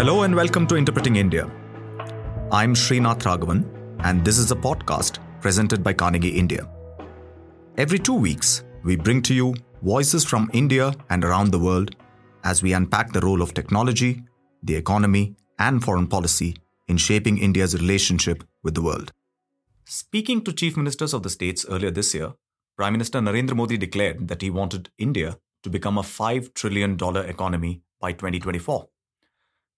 Hello and welcome to Interpreting India. I'm Srinath Raghavan, and this is a podcast presented by Carnegie India. Every two weeks, we bring to you voices from India and around the world as we unpack the role of technology, the economy, and foreign policy in shaping India's relationship with the world. Speaking to chief ministers of the states earlier this year, Prime Minister Narendra Modi declared that he wanted India to become a $5 trillion economy by 2024.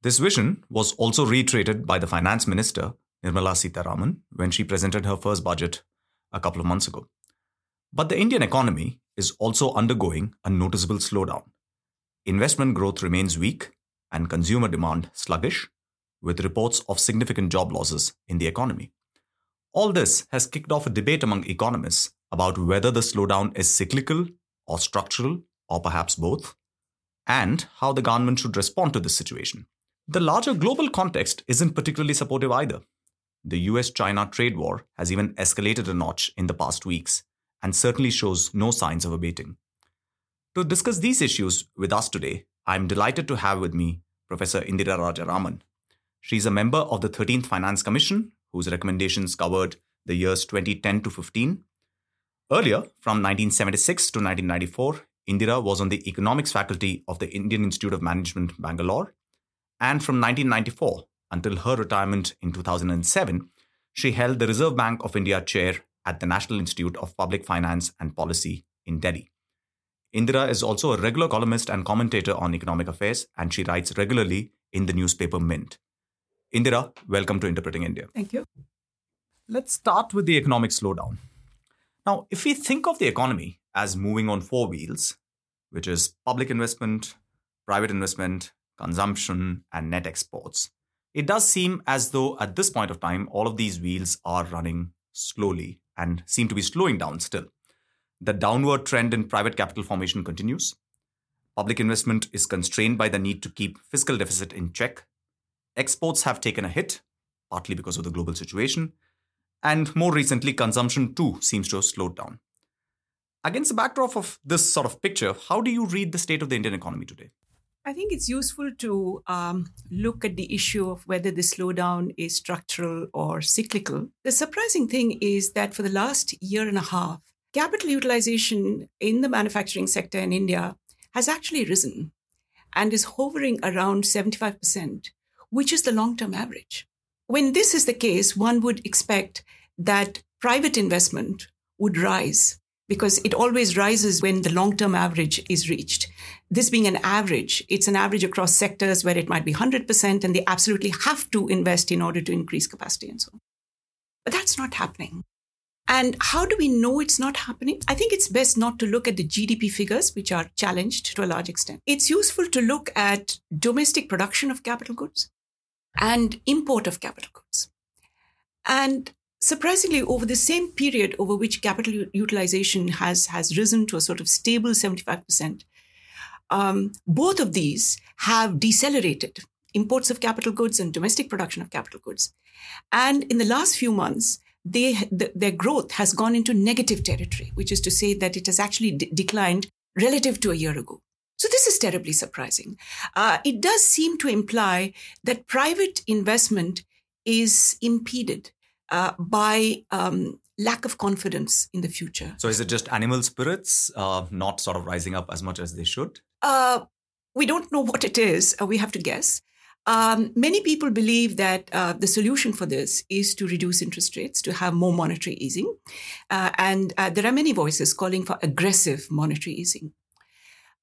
This vision was also reiterated by the finance minister, Nirmala Sitharaman, when she presented her first budget a couple of months ago. But the Indian economy is also undergoing a noticeable slowdown. Investment growth remains weak and consumer demand sluggish, with reports of significant job losses in the economy. All this has kicked off a debate among economists about whether the slowdown is cyclical or structural, or perhaps both, and how the government should respond to this situation. The larger global context isn't particularly supportive either. The US China trade war has even escalated a notch in the past weeks and certainly shows no signs of abating. To discuss these issues with us today, I'm delighted to have with me Professor Indira Rajaraman. She's a member of the 13th Finance Commission, whose recommendations covered the years 2010 to 15. Earlier, from 1976 to 1994, Indira was on the economics faculty of the Indian Institute of Management, Bangalore. And from 1994 until her retirement in 2007, she held the Reserve Bank of India chair at the National Institute of Public Finance and Policy in Delhi. Indira is also a regular columnist and commentator on economic affairs, and she writes regularly in the newspaper Mint. Indira, welcome to Interpreting India. Thank you. Let's start with the economic slowdown. Now, if we think of the economy as moving on four wheels, which is public investment, private investment, consumption, and net exports, it does seem as though at this point of time, all of these wheels are running slowly and seem to be slowing down still. The downward trend in private capital formation continues. Public investment is constrained by the need to keep fiscal deficit in check. Exports have taken a hit, partly because of the global situation. And more recently, consumption too seems to have slowed down. Against the backdrop of this sort of picture, how do you read the state of the Indian economy today? I think it's useful to um, look at the issue of whether the slowdown is structural or cyclical. The surprising thing is that for the last year and a half, capital utilization in the manufacturing sector in India has actually risen and is hovering around 75%, which is the long term average. When this is the case, one would expect that private investment would rise because it always rises when the long term average is reached. This being an average, it's an average across sectors where it might be 100% and they absolutely have to invest in order to increase capacity and so on. But that's not happening. And how do we know it's not happening? I think it's best not to look at the GDP figures, which are challenged to a large extent. It's useful to look at domestic production of capital goods and import of capital goods. And surprisingly, over the same period over which capital utilization has, has risen to a sort of stable 75%, um, both of these have decelerated imports of capital goods and domestic production of capital goods. And in the last few months, they, the, their growth has gone into negative territory, which is to say that it has actually declined relative to a year ago. So this is terribly surprising. Uh, it does seem to imply that private investment is impeded uh, by um, lack of confidence in the future. So, is it just animal spirits uh, not sort of rising up as much as they should? Uh, we don't know what it is. Uh, we have to guess. Um, many people believe that uh, the solution for this is to reduce interest rates, to have more monetary easing. Uh, and uh, there are many voices calling for aggressive monetary easing.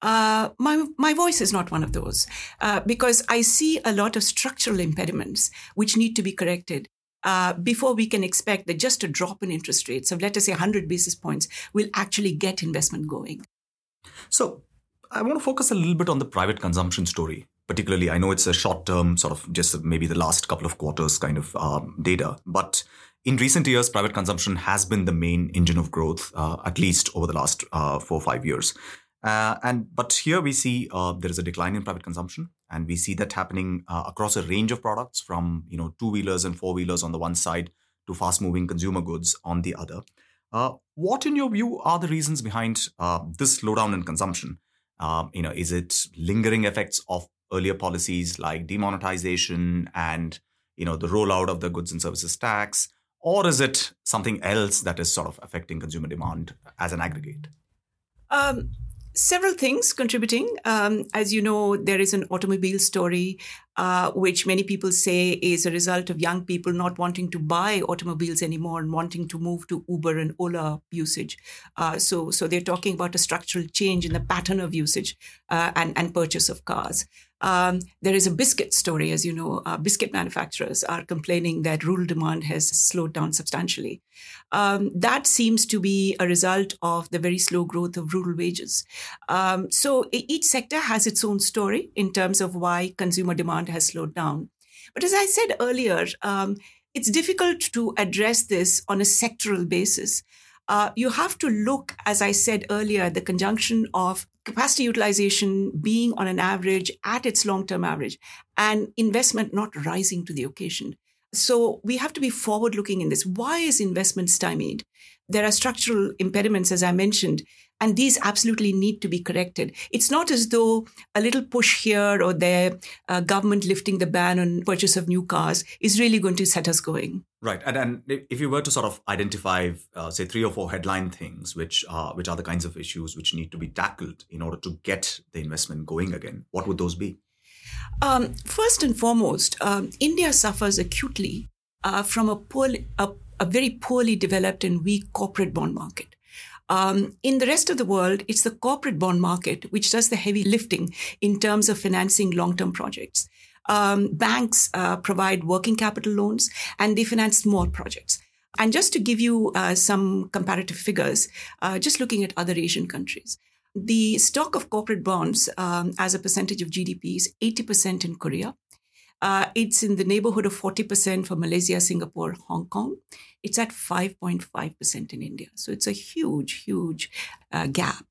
Uh, my my voice is not one of those uh, because I see a lot of structural impediments which need to be corrected uh, before we can expect that just a drop in interest rates of, let us say, 100 basis points will actually get investment going. So, I want to focus a little bit on the private consumption story. Particularly, I know it's a short term, sort of just maybe the last couple of quarters kind of um, data, but in recent years, private consumption has been the main engine of growth, uh, at least over the last uh, four or five years. Uh, and but here we see uh, there is a decline in private consumption, and we see that happening uh, across a range of products, from you know two wheelers and four wheelers on the one side to fast moving consumer goods on the other. Uh, what, in your view, are the reasons behind uh, this slowdown in consumption? Um, you know, is it lingering effects of earlier policies like demonetization and you know the rollout of the goods and services tax or is it something else that is sort of affecting consumer demand as an aggregate um, several things contributing. Um, as you know, there is an automobile story, uh, which many people say is a result of young people not wanting to buy automobiles anymore and wanting to move to Uber and Ola usage. Uh, so, so they're talking about a structural change in the pattern of usage uh, and, and purchase of cars. Um, there is a biscuit story, as you know. Uh, biscuit manufacturers are complaining that rural demand has slowed down substantially. Um, that seems to be a result of the very slow growth of rural wages. Um, so each sector has its own story in terms of why consumer demand has slowed down. But as I said earlier, um, it's difficult to address this on a sectoral basis. Uh, you have to look, as I said earlier, the conjunction of capacity utilization being on an average at its long term average and investment not rising to the occasion. So we have to be forward looking in this. Why is investment stymied? There are structural impediments, as I mentioned, and these absolutely need to be corrected. It's not as though a little push here or there, uh, government lifting the ban on purchase of new cars is really going to set us going. Right, and, and if you were to sort of identify, uh, say, three or four headline things, which are which are the kinds of issues which need to be tackled in order to get the investment going again, what would those be? Um, first and foremost, um, India suffers acutely uh, from a, poor, a, a very poorly developed and weak corporate bond market. Um, in the rest of the world, it's the corporate bond market which does the heavy lifting in terms of financing long term projects. Um, banks uh, provide working capital loans and they finance small projects. And just to give you uh, some comparative figures, uh, just looking at other Asian countries, the stock of corporate bonds um, as a percentage of GDP is 80% in Korea. Uh, it's in the neighborhood of 40% for Malaysia, Singapore, Hong Kong. It's at 5.5% in India. So it's a huge, huge uh, gap.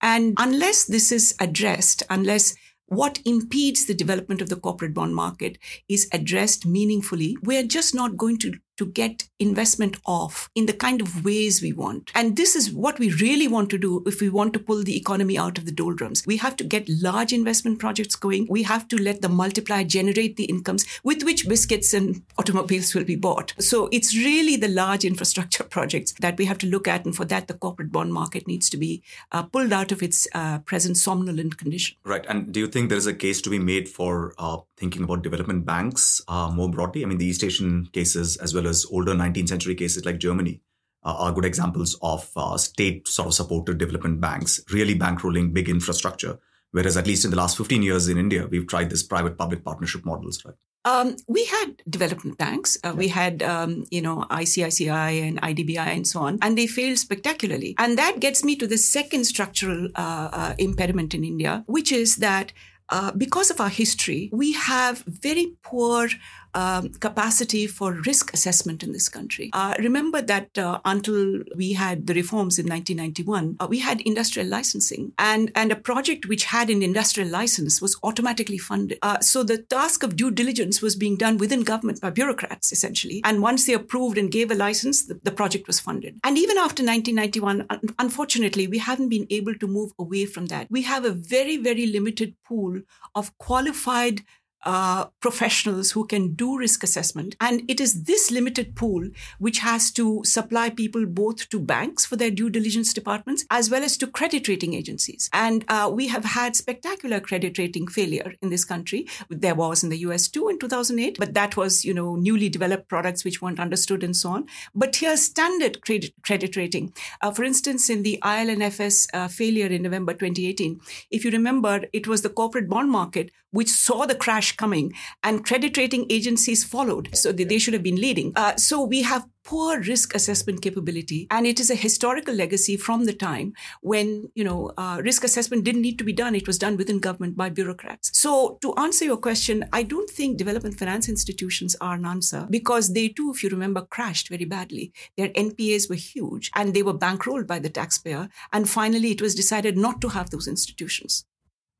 And unless this is addressed, unless what impedes the development of the corporate bond market is addressed meaningfully, we're just not going to to get investment off in the kind of ways we want. And this is what we really want to do if we want to pull the economy out of the doldrums. We have to get large investment projects going. We have to let the multiplier generate the incomes with which biscuits and automobiles will be bought. So it's really the large infrastructure projects that we have to look at. And for that, the corporate bond market needs to be uh, pulled out of its uh, present somnolent condition. Right. And do you think there is a case to be made for uh, thinking about development banks uh, more broadly? I mean, the East Asian cases as well as older 19th century cases like Germany uh, are good examples of uh, state sort of supported development banks really bankrolling big infrastructure. Whereas at least in the last 15 years in India, we've tried this private public partnership models, right? Um, we had development banks. Uh, we had, um, you know, ICICI and IDBI and so on, and they failed spectacularly. And that gets me to the second structural uh, uh, impediment in India, which is that uh, because of our history, we have very poor um, capacity for risk assessment in this country. Uh, remember that uh, until we had the reforms in 1991, uh, we had industrial licensing, and and a project which had an industrial license was automatically funded. Uh, so the task of due diligence was being done within government by bureaucrats essentially, and once they approved and gave a license, the, the project was funded. And even after 1991, unfortunately, we haven't been able to move away from that. We have a very very limited pool of qualified uh, professionals who can do risk assessment. And it is this limited pool which has to supply people both to banks for their due diligence departments as well as to credit rating agencies. And uh, we have had spectacular credit rating failure in this country. There was in the US too in 2008, but that was, you know, newly developed products which weren't understood and so on. But here's standard credit, credit rating. Uh, for instance, in the IL&FS uh, failure in November 2018, if you remember, it was the corporate bond market which saw the crash coming and credit rating agencies followed. So they, should have been leading. Uh, so we have poor risk assessment capability and it is a historical legacy from the time when you know uh, risk assessment didn't need to be done it was done within government by bureaucrats so to answer your question i don't think development finance institutions are an answer because they too if you remember crashed very badly their npas were huge and they were bankrolled by the taxpayer and finally it was decided not to have those institutions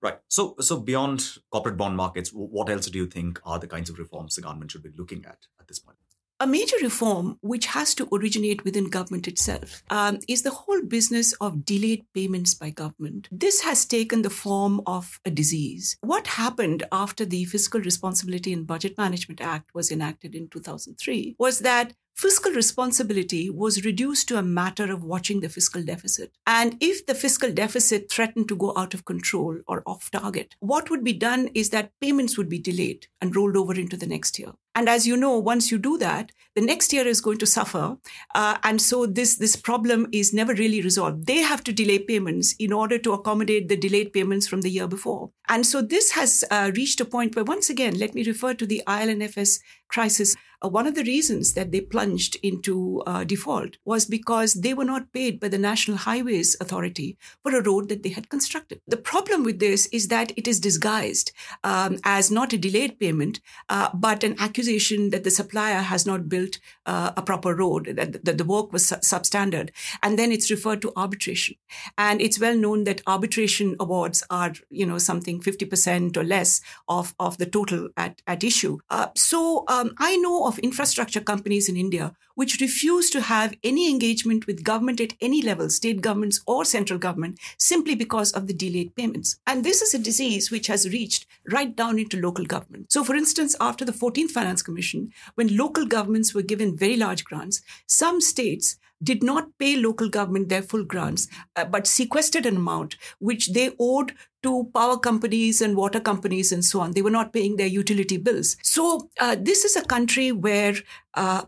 Right. So, so beyond corporate bond markets, what else do you think are the kinds of reforms the government should be looking at at this point? A major reform, which has to originate within government itself, um, is the whole business of delayed payments by government. This has taken the form of a disease. What happened after the Fiscal Responsibility and Budget Management Act was enacted in 2003 was that fiscal responsibility was reduced to a matter of watching the fiscal deficit. And if the fiscal deficit threatened to go out of control or off target, what would be done is that payments would be delayed and rolled over into the next year. And as you know, once you do that, the next year is going to suffer. Uh, and so this, this problem is never really resolved. They have to delay payments in order to accommodate the delayed payments from the year before. And so this has uh, reached a point where, once again, let me refer to the IL&FS crisis. Uh, one of the reasons that they plunged into uh, default was because they were not paid by the National Highways Authority for a road that they had constructed. The problem with this is that it is disguised um, as not a delayed payment, uh, but an accusation that the supplier has not built uh, a proper road, that, that the work was su- substandard. And then it's referred to arbitration. And it's well known that arbitration awards are, you know, something 50% or less of, of the total at, at issue. Uh, so um, I know of infrastructure companies in India which refuse to have any engagement with government at any level, state governments or central government, simply because of the delayed payments. And this is a disease which has reached right down into local government. So, for instance, after the 14th Finance Commission, when local governments were given very large grants, some states did not pay local government their full grants, uh, but sequestered an amount which they owed to power companies and water companies and so on. They were not paying their utility bills. So, uh, this is a country where uh,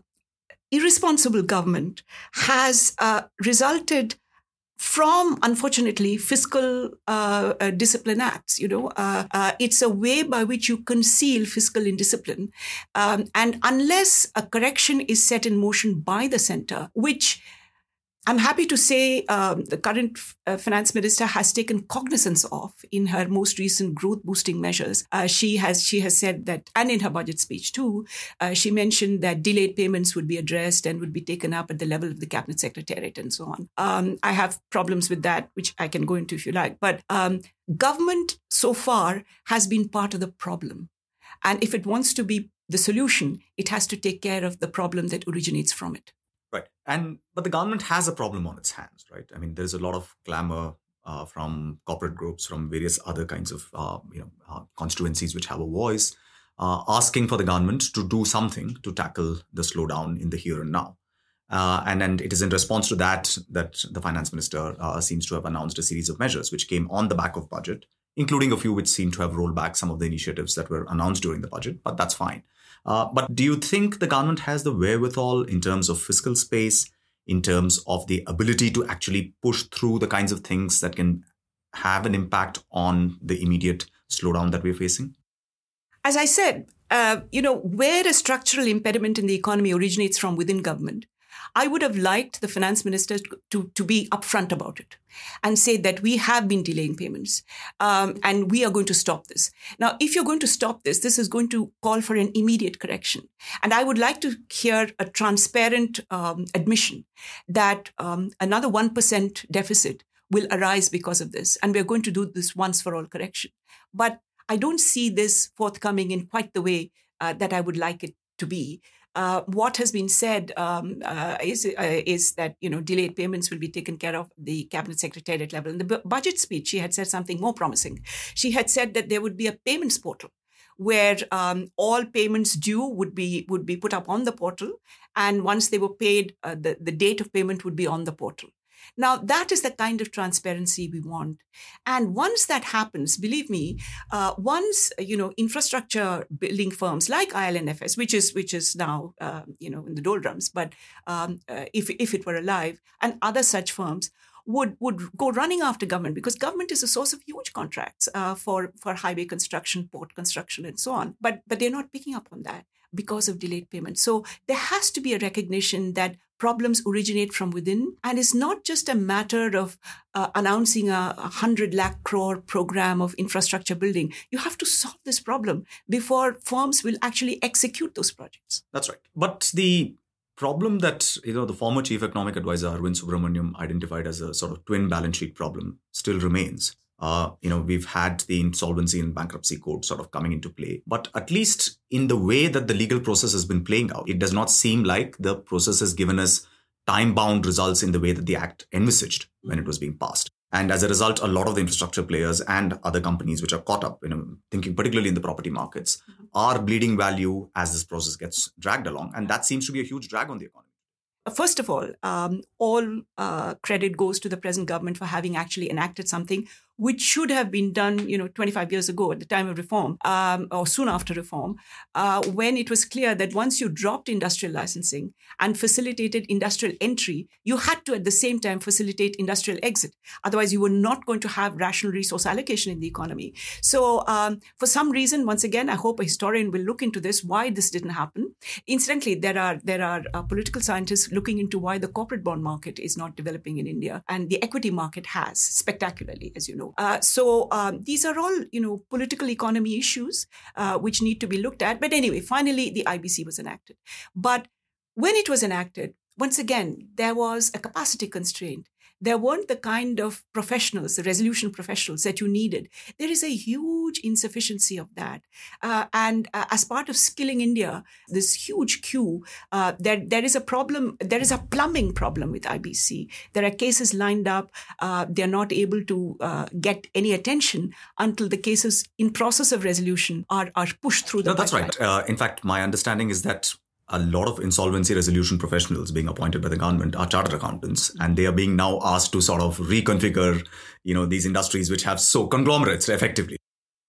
irresponsible government has uh, resulted from unfortunately fiscal uh, uh, discipline acts you know uh, uh it's a way by which you conceal fiscal indiscipline um, and unless a correction is set in motion by the center which I'm happy to say um, the current uh, finance minister has taken cognizance of in her most recent growth boosting measures. Uh, she has she has said that, and in her budget speech too, uh, she mentioned that delayed payments would be addressed and would be taken up at the level of the cabinet secretariat and so on. Um, I have problems with that, which I can go into if you like. But um, government so far has been part of the problem, and if it wants to be the solution, it has to take care of the problem that originates from it. Right. And but the government has a problem on its hands, right? I mean, there's a lot of clamor uh, from corporate groups, from various other kinds of uh, you know uh, constituencies which have a voice, uh, asking for the government to do something to tackle the slowdown in the here and now. Uh, and and it is in response to that that the finance minister uh, seems to have announced a series of measures which came on the back of budget, including a few which seem to have rolled back some of the initiatives that were announced during the budget. But that's fine. Uh, but do you think the government has the wherewithal in terms of fiscal space, in terms of the ability to actually push through the kinds of things that can have an impact on the immediate slowdown that we're facing? As I said, uh, you know, where a structural impediment in the economy originates from within government, I would have liked the finance minister to, to be upfront about it and say that we have been delaying payments um, and we are going to stop this. Now, if you're going to stop this, this is going to call for an immediate correction. And I would like to hear a transparent um, admission that um, another 1% deficit will arise because of this. And we're going to do this once for all correction. But I don't see this forthcoming in quite the way uh, that I would like it to be. Uh, what has been said um, uh, is uh, is that you know delayed payments will be taken care of the cabinet secretariat level. In the b- budget speech, she had said something more promising. She had said that there would be a payments portal where um, all payments due would be would be put up on the portal, and once they were paid, uh, the the date of payment would be on the portal. Now, that is the kind of transparency we want. And once that happens, believe me, uh, once, you know, infrastructure building firms like IL&FS, which is, which is now, uh, you know, in the doldrums, but um, uh, if, if it were alive, and other such firms, would would go running after government because government is a source of huge contracts uh, for for highway construction, port construction, and so on. But but they're not picking up on that because of delayed payment. So there has to be a recognition that problems originate from within. And it's not just a matter of uh, announcing a, a 100 lakh crore program of infrastructure building. You have to solve this problem before firms will actually execute those projects. That's right. But the problem that you know the former chief economic advisor Arvind Subramanian identified as a sort of twin balance sheet problem still remains. Uh, you know, we've had the insolvency and bankruptcy code sort of coming into play. But at least in the way that the legal process has been playing out, it does not seem like the process has given us time bound results in the way that the act envisaged when it was being passed. And as a result, a lot of the infrastructure players and other companies which are caught up, you know, thinking particularly in the property markets, are bleeding value as this process gets dragged along. And that seems to be a huge drag on the economy. First of all, um, all uh, credit goes to the present government for having actually enacted something which should have been done, you know, 25 years ago at the time of reform um, or soon after reform, uh, when it was clear that once you dropped industrial licensing and facilitated industrial entry, you had to at the same time facilitate industrial exit. Otherwise, you were not going to have rational resource allocation in the economy. So, um, for some reason, once again, I hope a historian will look into this why this didn't happen. Incidentally, there are there are uh, political scientists looking into why the corporate bond market is not developing in India, and the equity market has spectacularly, as you Uh, so um, these are all, you know, political economy issues uh, which need to be looked at. But anyway, finally, the IBC was enacted. But when it was enacted, once again, there was a capacity constraint there weren't the kind of professionals, the resolution professionals that you needed. There is a huge insufficiency of that. Uh, and uh, as part of Skilling India, this huge queue, uh, there, there is a problem, there is a plumbing problem with IBC. There are cases lined up. Uh, they're not able to uh, get any attention until the cases in process of resolution are, are pushed through the No, that's right. Uh, in fact, my understanding is that a lot of insolvency resolution professionals being appointed by the government are chartered accountants and they are being now asked to sort of reconfigure you know these industries which have so conglomerates effectively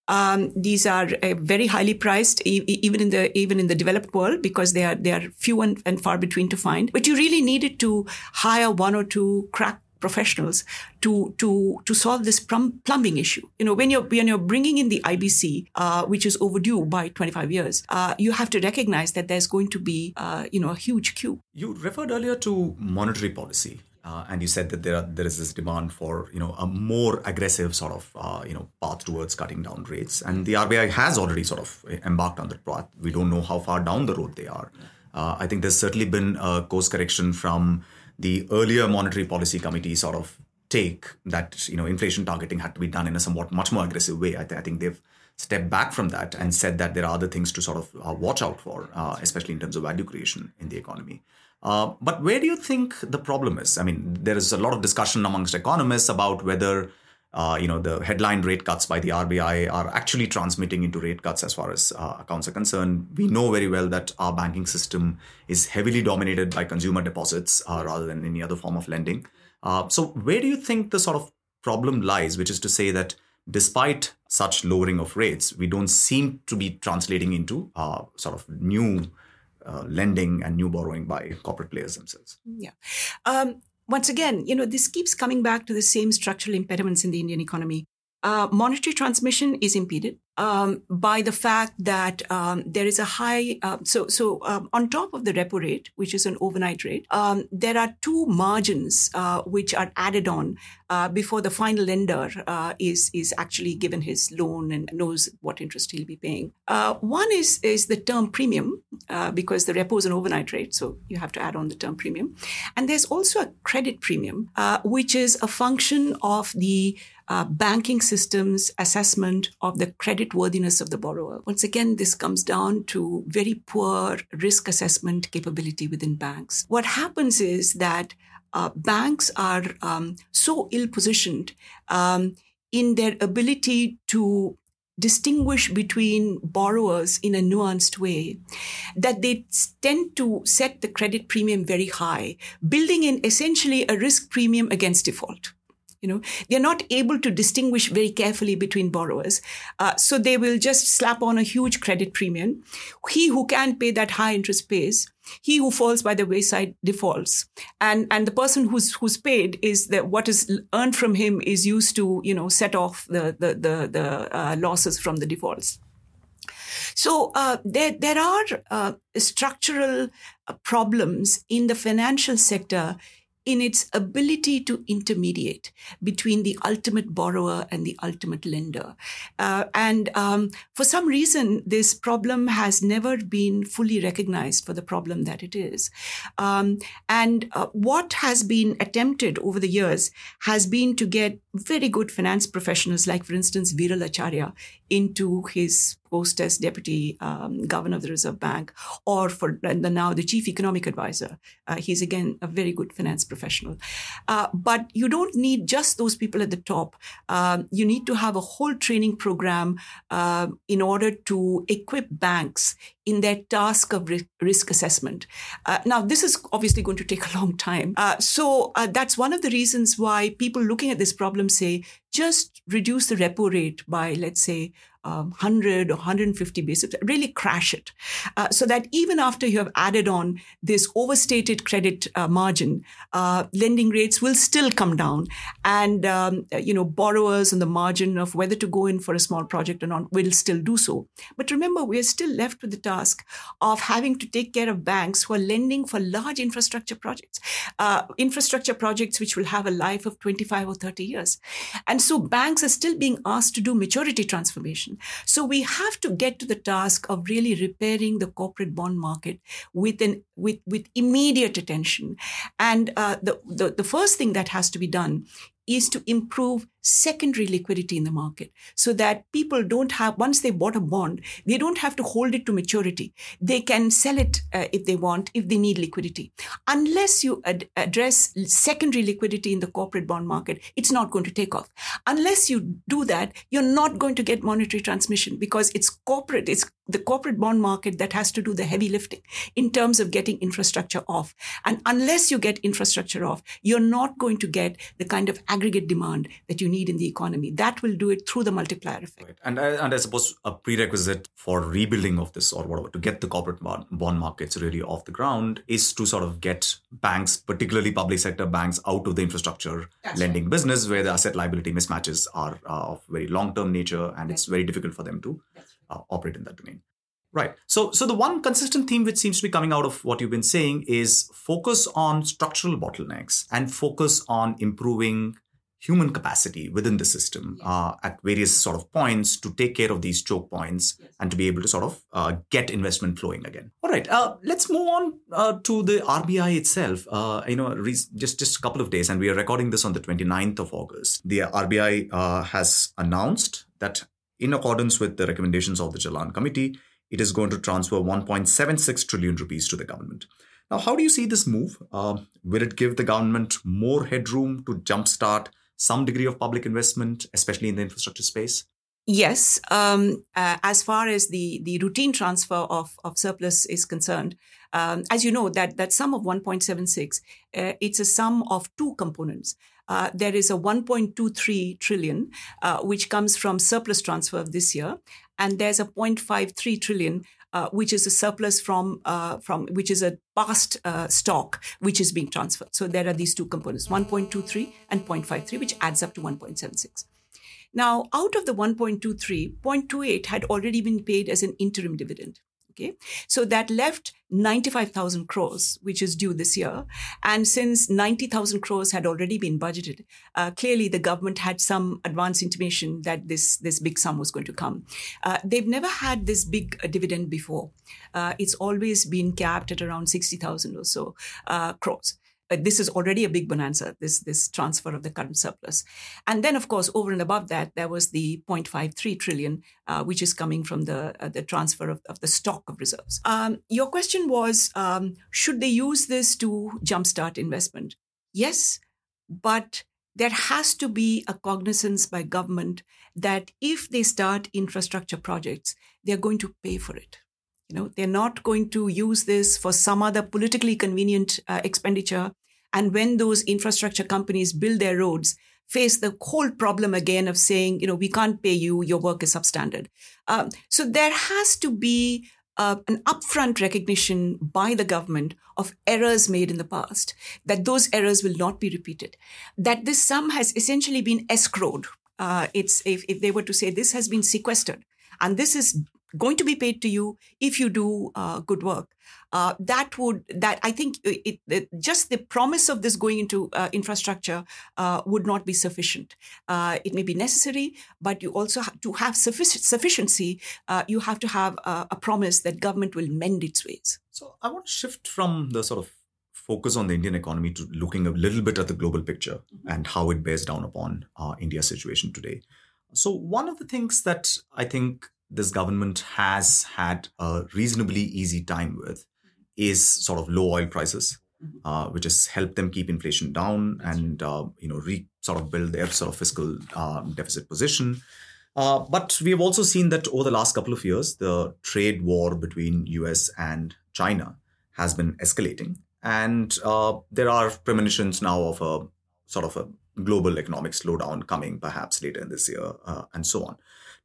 um, these are uh, very highly priced, e- even in the even in the developed world, because they are they are few and, and far between to find. But you really needed to hire one or two crack professionals to to to solve this plumbing issue. You know, when you're when you're bringing in the IBC, uh, which is overdue by 25 years, uh, you have to recognize that there's going to be uh, you know a huge queue. You referred earlier to monetary policy. Uh, and you said that there are, there is this demand for you know a more aggressive sort of uh, you know path towards cutting down rates, and the RBI has already sort of embarked on that path. We don't know how far down the road they are. Uh, I think there's certainly been a course correction from the earlier monetary policy committee sort of take that you know inflation targeting had to be done in a somewhat much more aggressive way. I, th- I think they've stepped back from that and said that there are other things to sort of uh, watch out for, uh, especially in terms of value creation in the economy. Uh, but where do you think the problem is? I mean, there is a lot of discussion amongst economists about whether uh, you know, the headline rate cuts by the RBI are actually transmitting into rate cuts as far as uh, accounts are concerned. We know very well that our banking system is heavily dominated by consumer deposits uh, rather than any other form of lending. Uh, so, where do you think the sort of problem lies, which is to say that despite such lowering of rates, we don't seem to be translating into uh, sort of new uh, lending and new borrowing by corporate players themselves? Yeah. Um, once again, you know, this keeps coming back to the same structural impediments in the Indian economy. Uh, monetary transmission is impeded um, by the fact that um, there is a high. Uh, so, so um, on top of the repo rate, which is an overnight rate, um, there are two margins uh, which are added on uh, before the final lender uh, is is actually given his loan and knows what interest he'll be paying. Uh, one is is the term premium because the repo is an overnight rate, so you have to add on the term premium, and there's also a credit premium, which is a function of the uh, banking systems assessment of the credit worthiness of the borrower. Once again, this comes down to very poor risk assessment capability within banks. What happens is that uh, banks are um, so ill positioned um, in their ability to distinguish between borrowers in a nuanced way that they tend to set the credit premium very high, building in essentially a risk premium against default. You know, they're not able to distinguish very carefully between borrowers. Uh, so they will just slap on a huge credit premium. He who can't pay that high interest pays. He who falls by the wayside defaults. And, and the person who's, who's paid is that what is earned from him is used to, you know, set off the, the, the, the uh, losses from the defaults. So uh, there, there are uh, structural uh, problems in the financial sector in its ability to intermediate between the ultimate borrower and the ultimate lender. Uh, and um, for some reason, this problem has never been fully recognized for the problem that it is. Um, and uh, what has been attempted over the years has been to get very good finance professionals, like, for instance, Viral Acharya, into his post as deputy um, governor of the Reserve Bank, or for the, now the chief economic advisor. Uh, he's again a very good finance professional. Uh, but you don't need just those people at the top. Uh, you need to have a whole training program uh, in order to equip banks in their task of risk assessment. Uh, now, this is obviously going to take a long time. Uh, so that's one of the reasons why people looking at this problem say just reduce the repo rate by, let's say, um, 100 or 150 basis, really crash it. Uh, so that even after you have added on this overstated credit uh, margin, uh, lending rates will still come down. And, um, you know, borrowers on the margin of whether to go in for a small project or not will still do so. But remember, we are still left with the task of having to take care of banks who are lending for large infrastructure projects, uh, infrastructure projects which will have a life of 25 or 30 years. And so banks are still being asked to do maturity transformation. So we have to get to the task of really repairing the corporate bond market with an with with immediate attention. And uh, the, the the first thing that has to be done is to improve secondary liquidity in the market so that people don't have, once they bought a bond, they don't have to hold it to maturity. They can sell it uh, if they want, if they need liquidity. Unless you ad- address secondary liquidity in the corporate bond market, it's not going to take off. Unless you do that, you're not going to get monetary transmission because it's corporate, it's the corporate bond market that has to do the heavy lifting in terms of getting infrastructure off. And unless you get infrastructure off, you're not going to get the kind of aggregate demand that you need need in the economy. That will do it through the multiplier effect. Right. And, I, and I suppose a prerequisite for rebuilding of this or whatever, to get the corporate bond markets really off the ground, is to sort of get banks, particularly public sector banks, out of the infrastructure That's lending right. business where the asset liability mismatches are uh, of very long term nature and it's very difficult for them to uh, operate in that domain. Right. So, so the one consistent theme which seems to be coming out of what you've been saying is focus on structural bottlenecks and focus on improving human capacity within the system uh, at various sort of points to take care of these choke points yes. and to be able to sort of uh, get investment flowing again. All right, uh, let's move on uh, to the RBI itself. Uh, you know, re- just just a couple of days, and we are recording this on the 29th of August. The RBI uh, has announced that, in accordance with the recommendations of the Jalan Committee, it is going to transfer 1.76 trillion rupees to the government. Now, how do you see this move? will it give the government more headroom to jumpstart some degree of public investment, especially in the infrastructure space? Yes, um, uh, as far as the the routine transfer of, of surplus is concerned, um, as you know, that that sum of 1.76, uh, it's a sum of two components. Uh, there is a 1.23 trillion, uh, which comes from surplus transfer this year, and there's a 0.53 trillion uh, which is a surplus from uh, from which is a past uh, stock which is being transferred. So there are these two components, 1.23 and 0.53, which adds up to 1.76. Now, out of the 1.23, 0.28 had already been paid as an interim dividend. Okay. So that left 95,000 crores, which is due this year. And since 90,000 crores had already been budgeted, uh, clearly the government had some advance intimation that this, this big sum was going to come. Uh, they've never had this big uh, dividend before. Uh, it's always been capped at around 60,000 or so this is already a big bonanza, this, this transfer of the current surplus. And then, of course, over and above that, there was the 0.53 trillion, uh, which is coming from the, uh, the transfer of, of the stock of reserves. Um, your question was, um, should they use this to jumpstart investment? Yes, but there has to be a cognizance by government that if they start infrastructure projects, they're going to pay for it. You know, they're not going to use this for some other politically convenient uh, expenditure. And when those infrastructure companies build their roads, face the whole problem again of saying, you know, we can't pay you, your work is substandard. Um, so there has to be uh, an upfront recognition by the government of errors made in the past, that those errors will not be repeated, that this sum has essentially been escrowed. Uh, it's if, if they were to say this has been sequestered and this is going to be paid to you if you do uh, good work. Uh, that would that I think it, it, just the promise of this going into uh, infrastructure uh, would not be sufficient. Uh, it may be necessary, but you also have to have sufficient sufficiency. Uh, you have to have a promise that government will mend its ways. So I want to shift from the sort of focus on the Indian economy to looking a little bit at the global picture mm-hmm. and how it bears down upon India's situation today. So one of the things that I think this government has had a reasonably easy time with is sort of low oil prices, mm-hmm. uh, which has helped them keep inflation down and uh, you know re sort of build their sort of fiscal um, deficit position. Uh, but we have also seen that over the last couple of years, the trade war between US and China has been escalating, and uh, there are premonitions now of a sort of a global economic slowdown coming perhaps later in this year, uh, and so on.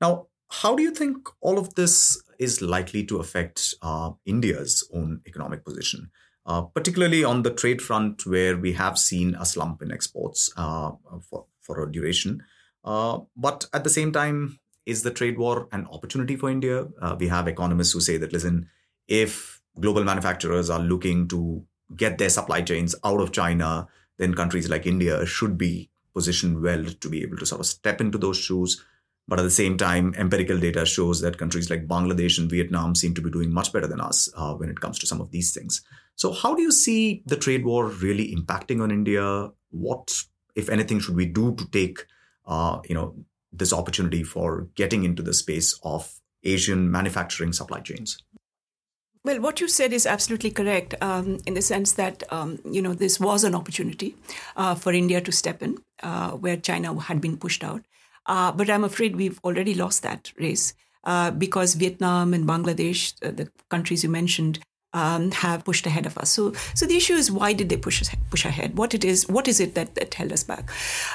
Now, how do you think all of this is likely to affect uh, India's own economic position, uh, particularly on the trade front, where we have seen a slump in exports uh, for, for a duration? Uh, but at the same time, is the trade war an opportunity for India? Uh, we have economists who say that, listen, if global manufacturers are looking to get their supply chains out of China, then countries like India should be positioned well to be able to sort of step into those shoes but at the same time, empirical data shows that countries like Bangladesh and Vietnam seem to be doing much better than us uh, when it comes to some of these things. So, how do you see the trade war really impacting on India? What, if anything, should we do to take, uh, you know, this opportunity for getting into the space of Asian manufacturing supply chains? Well, what you said is absolutely correct um, in the sense that, um, you know, this was an opportunity uh, for India to step in uh, where China had been pushed out. Uh, but I'm afraid we've already lost that race uh, because Vietnam and Bangladesh, uh, the countries you mentioned, um, have pushed ahead of us. So, so the issue is why did they push us, push ahead? What it is? What is it that, that held us back?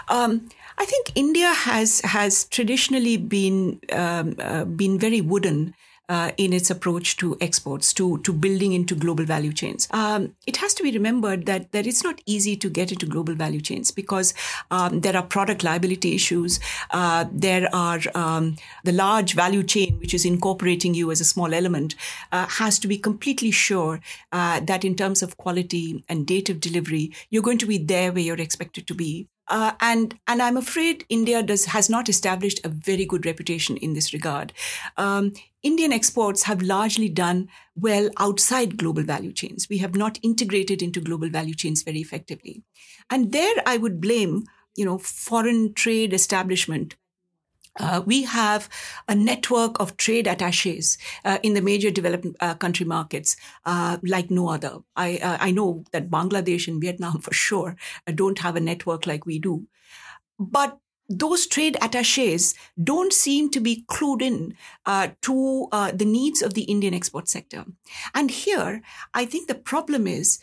Um, I think India has has traditionally been um, uh, been very wooden uh, in its approach to exports, to, to building into global value chains. Um, it has to be remembered that, that it's not easy to get into global value chains because um, there are product liability issues. Uh, there are um, the large value chain, which is incorporating you as a small element, uh, has to be completely sure uh, that in terms of quality and date of delivery, you're going to be there where you're expected to be. Uh, and and I'm afraid India does has not established a very good reputation in this regard. Um, Indian exports have largely done well outside global value chains. We have not integrated into global value chains very effectively, and there I would blame you know foreign trade establishment uh, we have a network of trade attaches uh, in the major developed uh, country markets uh, like no other. I, uh, I know that Bangladesh and Vietnam for sure uh, don't have a network like we do. But those trade attaches don't seem to be clued in to the needs of the Indian export sector. And here, I think the problem is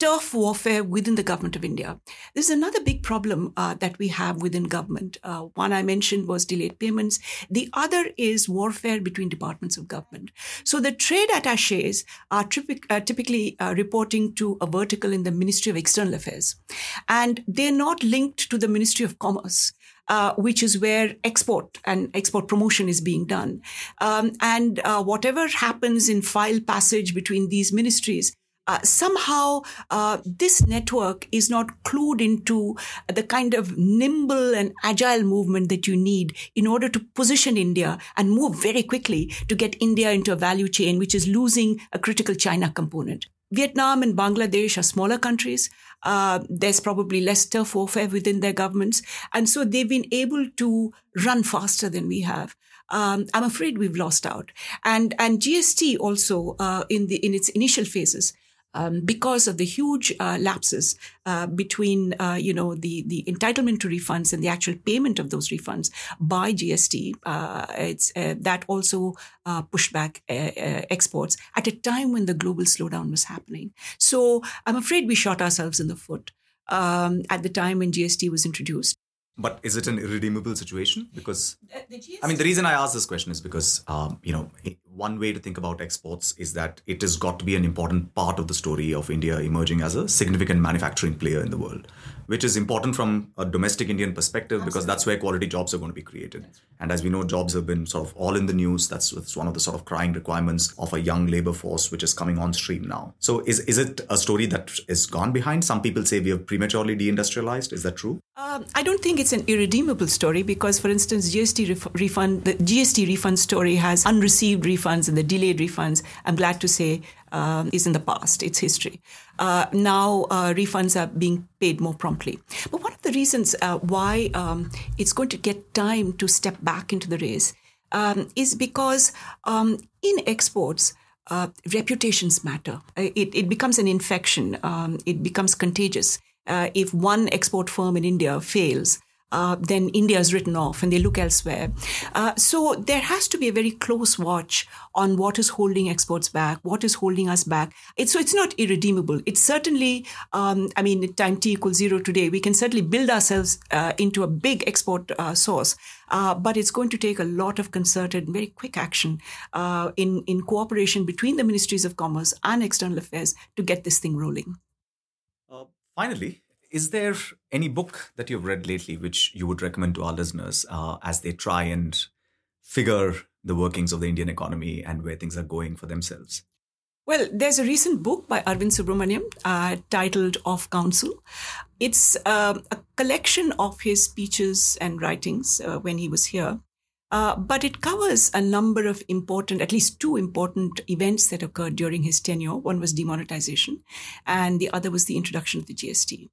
turf warfare within the government of India. There's another big problem uh, that we have within government. Uh, one I mentioned was delayed payments. The other is warfare between departments of government. So the trade attaches are uh, typically uh, reporting to a vertical in the Ministry of External Affairs, and they're not linked to the Ministry of Commerce. Uh, which is where export and export promotion is being done. Um, and uh, whatever happens in file passage between these ministries uh, somehow uh, this network is not clued into the kind of nimble and agile movement that you need in order to position India and move very quickly to get India into a value chain, which is losing a critical China component. Vietnam and Bangladesh are smaller countries. Uh, there's probably less turf warfare within their governments. And so they've been able to run faster than we have. Um, I'm afraid we've lost out. And, and GST also, uh, in the, in its initial phases, um, because of the huge uh, lapses uh, between, uh, you know, the, the entitlement to refunds and the actual payment of those refunds by GST. Uh, it's uh, that also uh, pushed back exports at a time when the global slowdown was happening. So I'm afraid we shot ourselves in the foot um, at the time when GST was introduced. But is it an irredeemable situation? Because I mean, the reason I ask this question is because um, you know one way to think about exports is that it has got to be an important part of the story of India emerging as a significant manufacturing player in the world, which is important from a domestic Indian perspective Absolutely. because that's where quality jobs are going to be created. And as we know, jobs have been sort of all in the news. That's, that's one of the sort of crying requirements of a young labor force which is coming on stream now. So is is it a story that is gone behind? Some people say we have prematurely deindustrialized. Is that true? Um, I don't think it's an irredeemable story because, for instance, GST ref- refund, the GST refund story has unreceived refunds and the delayed refunds. I'm glad to say um, is in the past. It's history. Uh, now uh, refunds are being paid more promptly. But one of the reasons uh, why um, it's going to get time to step back into the race um, is because um, in exports. Uh, reputations matter. Uh, it, it becomes an infection. Um, it becomes contagious uh, if one export firm in India fails, uh, then India is written off and they look elsewhere. Uh, so there has to be a very close watch on what is holding exports back, what is holding us back. It's, so it's not irredeemable. It's certainly, um, I mean, time t equals zero today, we can certainly build ourselves uh, into a big export uh, source. Uh, but it's going to take a lot of concerted, very quick action uh, in, in cooperation between the ministries of commerce and external affairs to get this thing rolling. Finally, is there any book that you've read lately which you would recommend to our listeners uh, as they try and figure the workings of the Indian economy and where things are going for themselves? Well, there's a recent book by Arvind Subramanian uh, titled Of Counsel. It's uh, a collection of his speeches and writings uh, when he was here. Uh, but it covers a number of important, at least two important events that occurred during his tenure. One was demonetization, and the other was the introduction of the GST.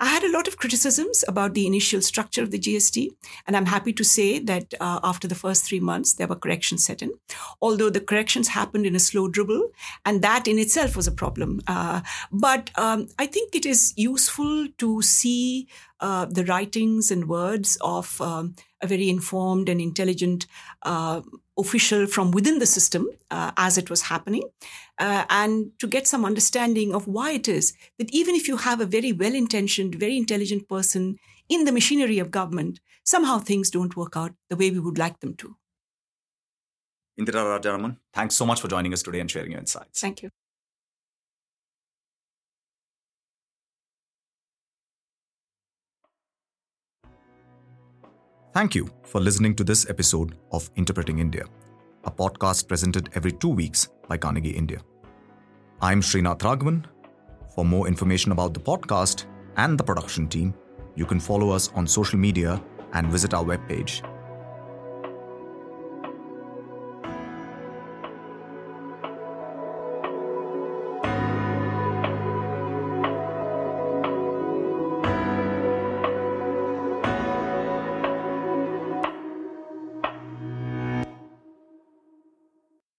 I had a lot of criticisms about the initial structure of the GST, and I'm happy to say that uh, after the first three months, there were corrections set in. Although the corrections happened in a slow dribble, and that in itself was a problem. Uh, but um, I think it is useful to see uh, the writings and words of um, a very informed and intelligent uh, official from within the system uh, as it was happening, uh, and to get some understanding of why it is that even if you have a very well intentioned, very intelligent person in the machinery of government, somehow things don't work out the way we would like them to. Indira Rajaraman, thanks so much for joining us today and sharing your insights. Thank you. Thank you for listening to this episode of Interpreting India, a podcast presented every two weeks by Carnegie India. I'm Srinath Raghavan. For more information about the podcast and the production team, you can follow us on social media and visit our webpage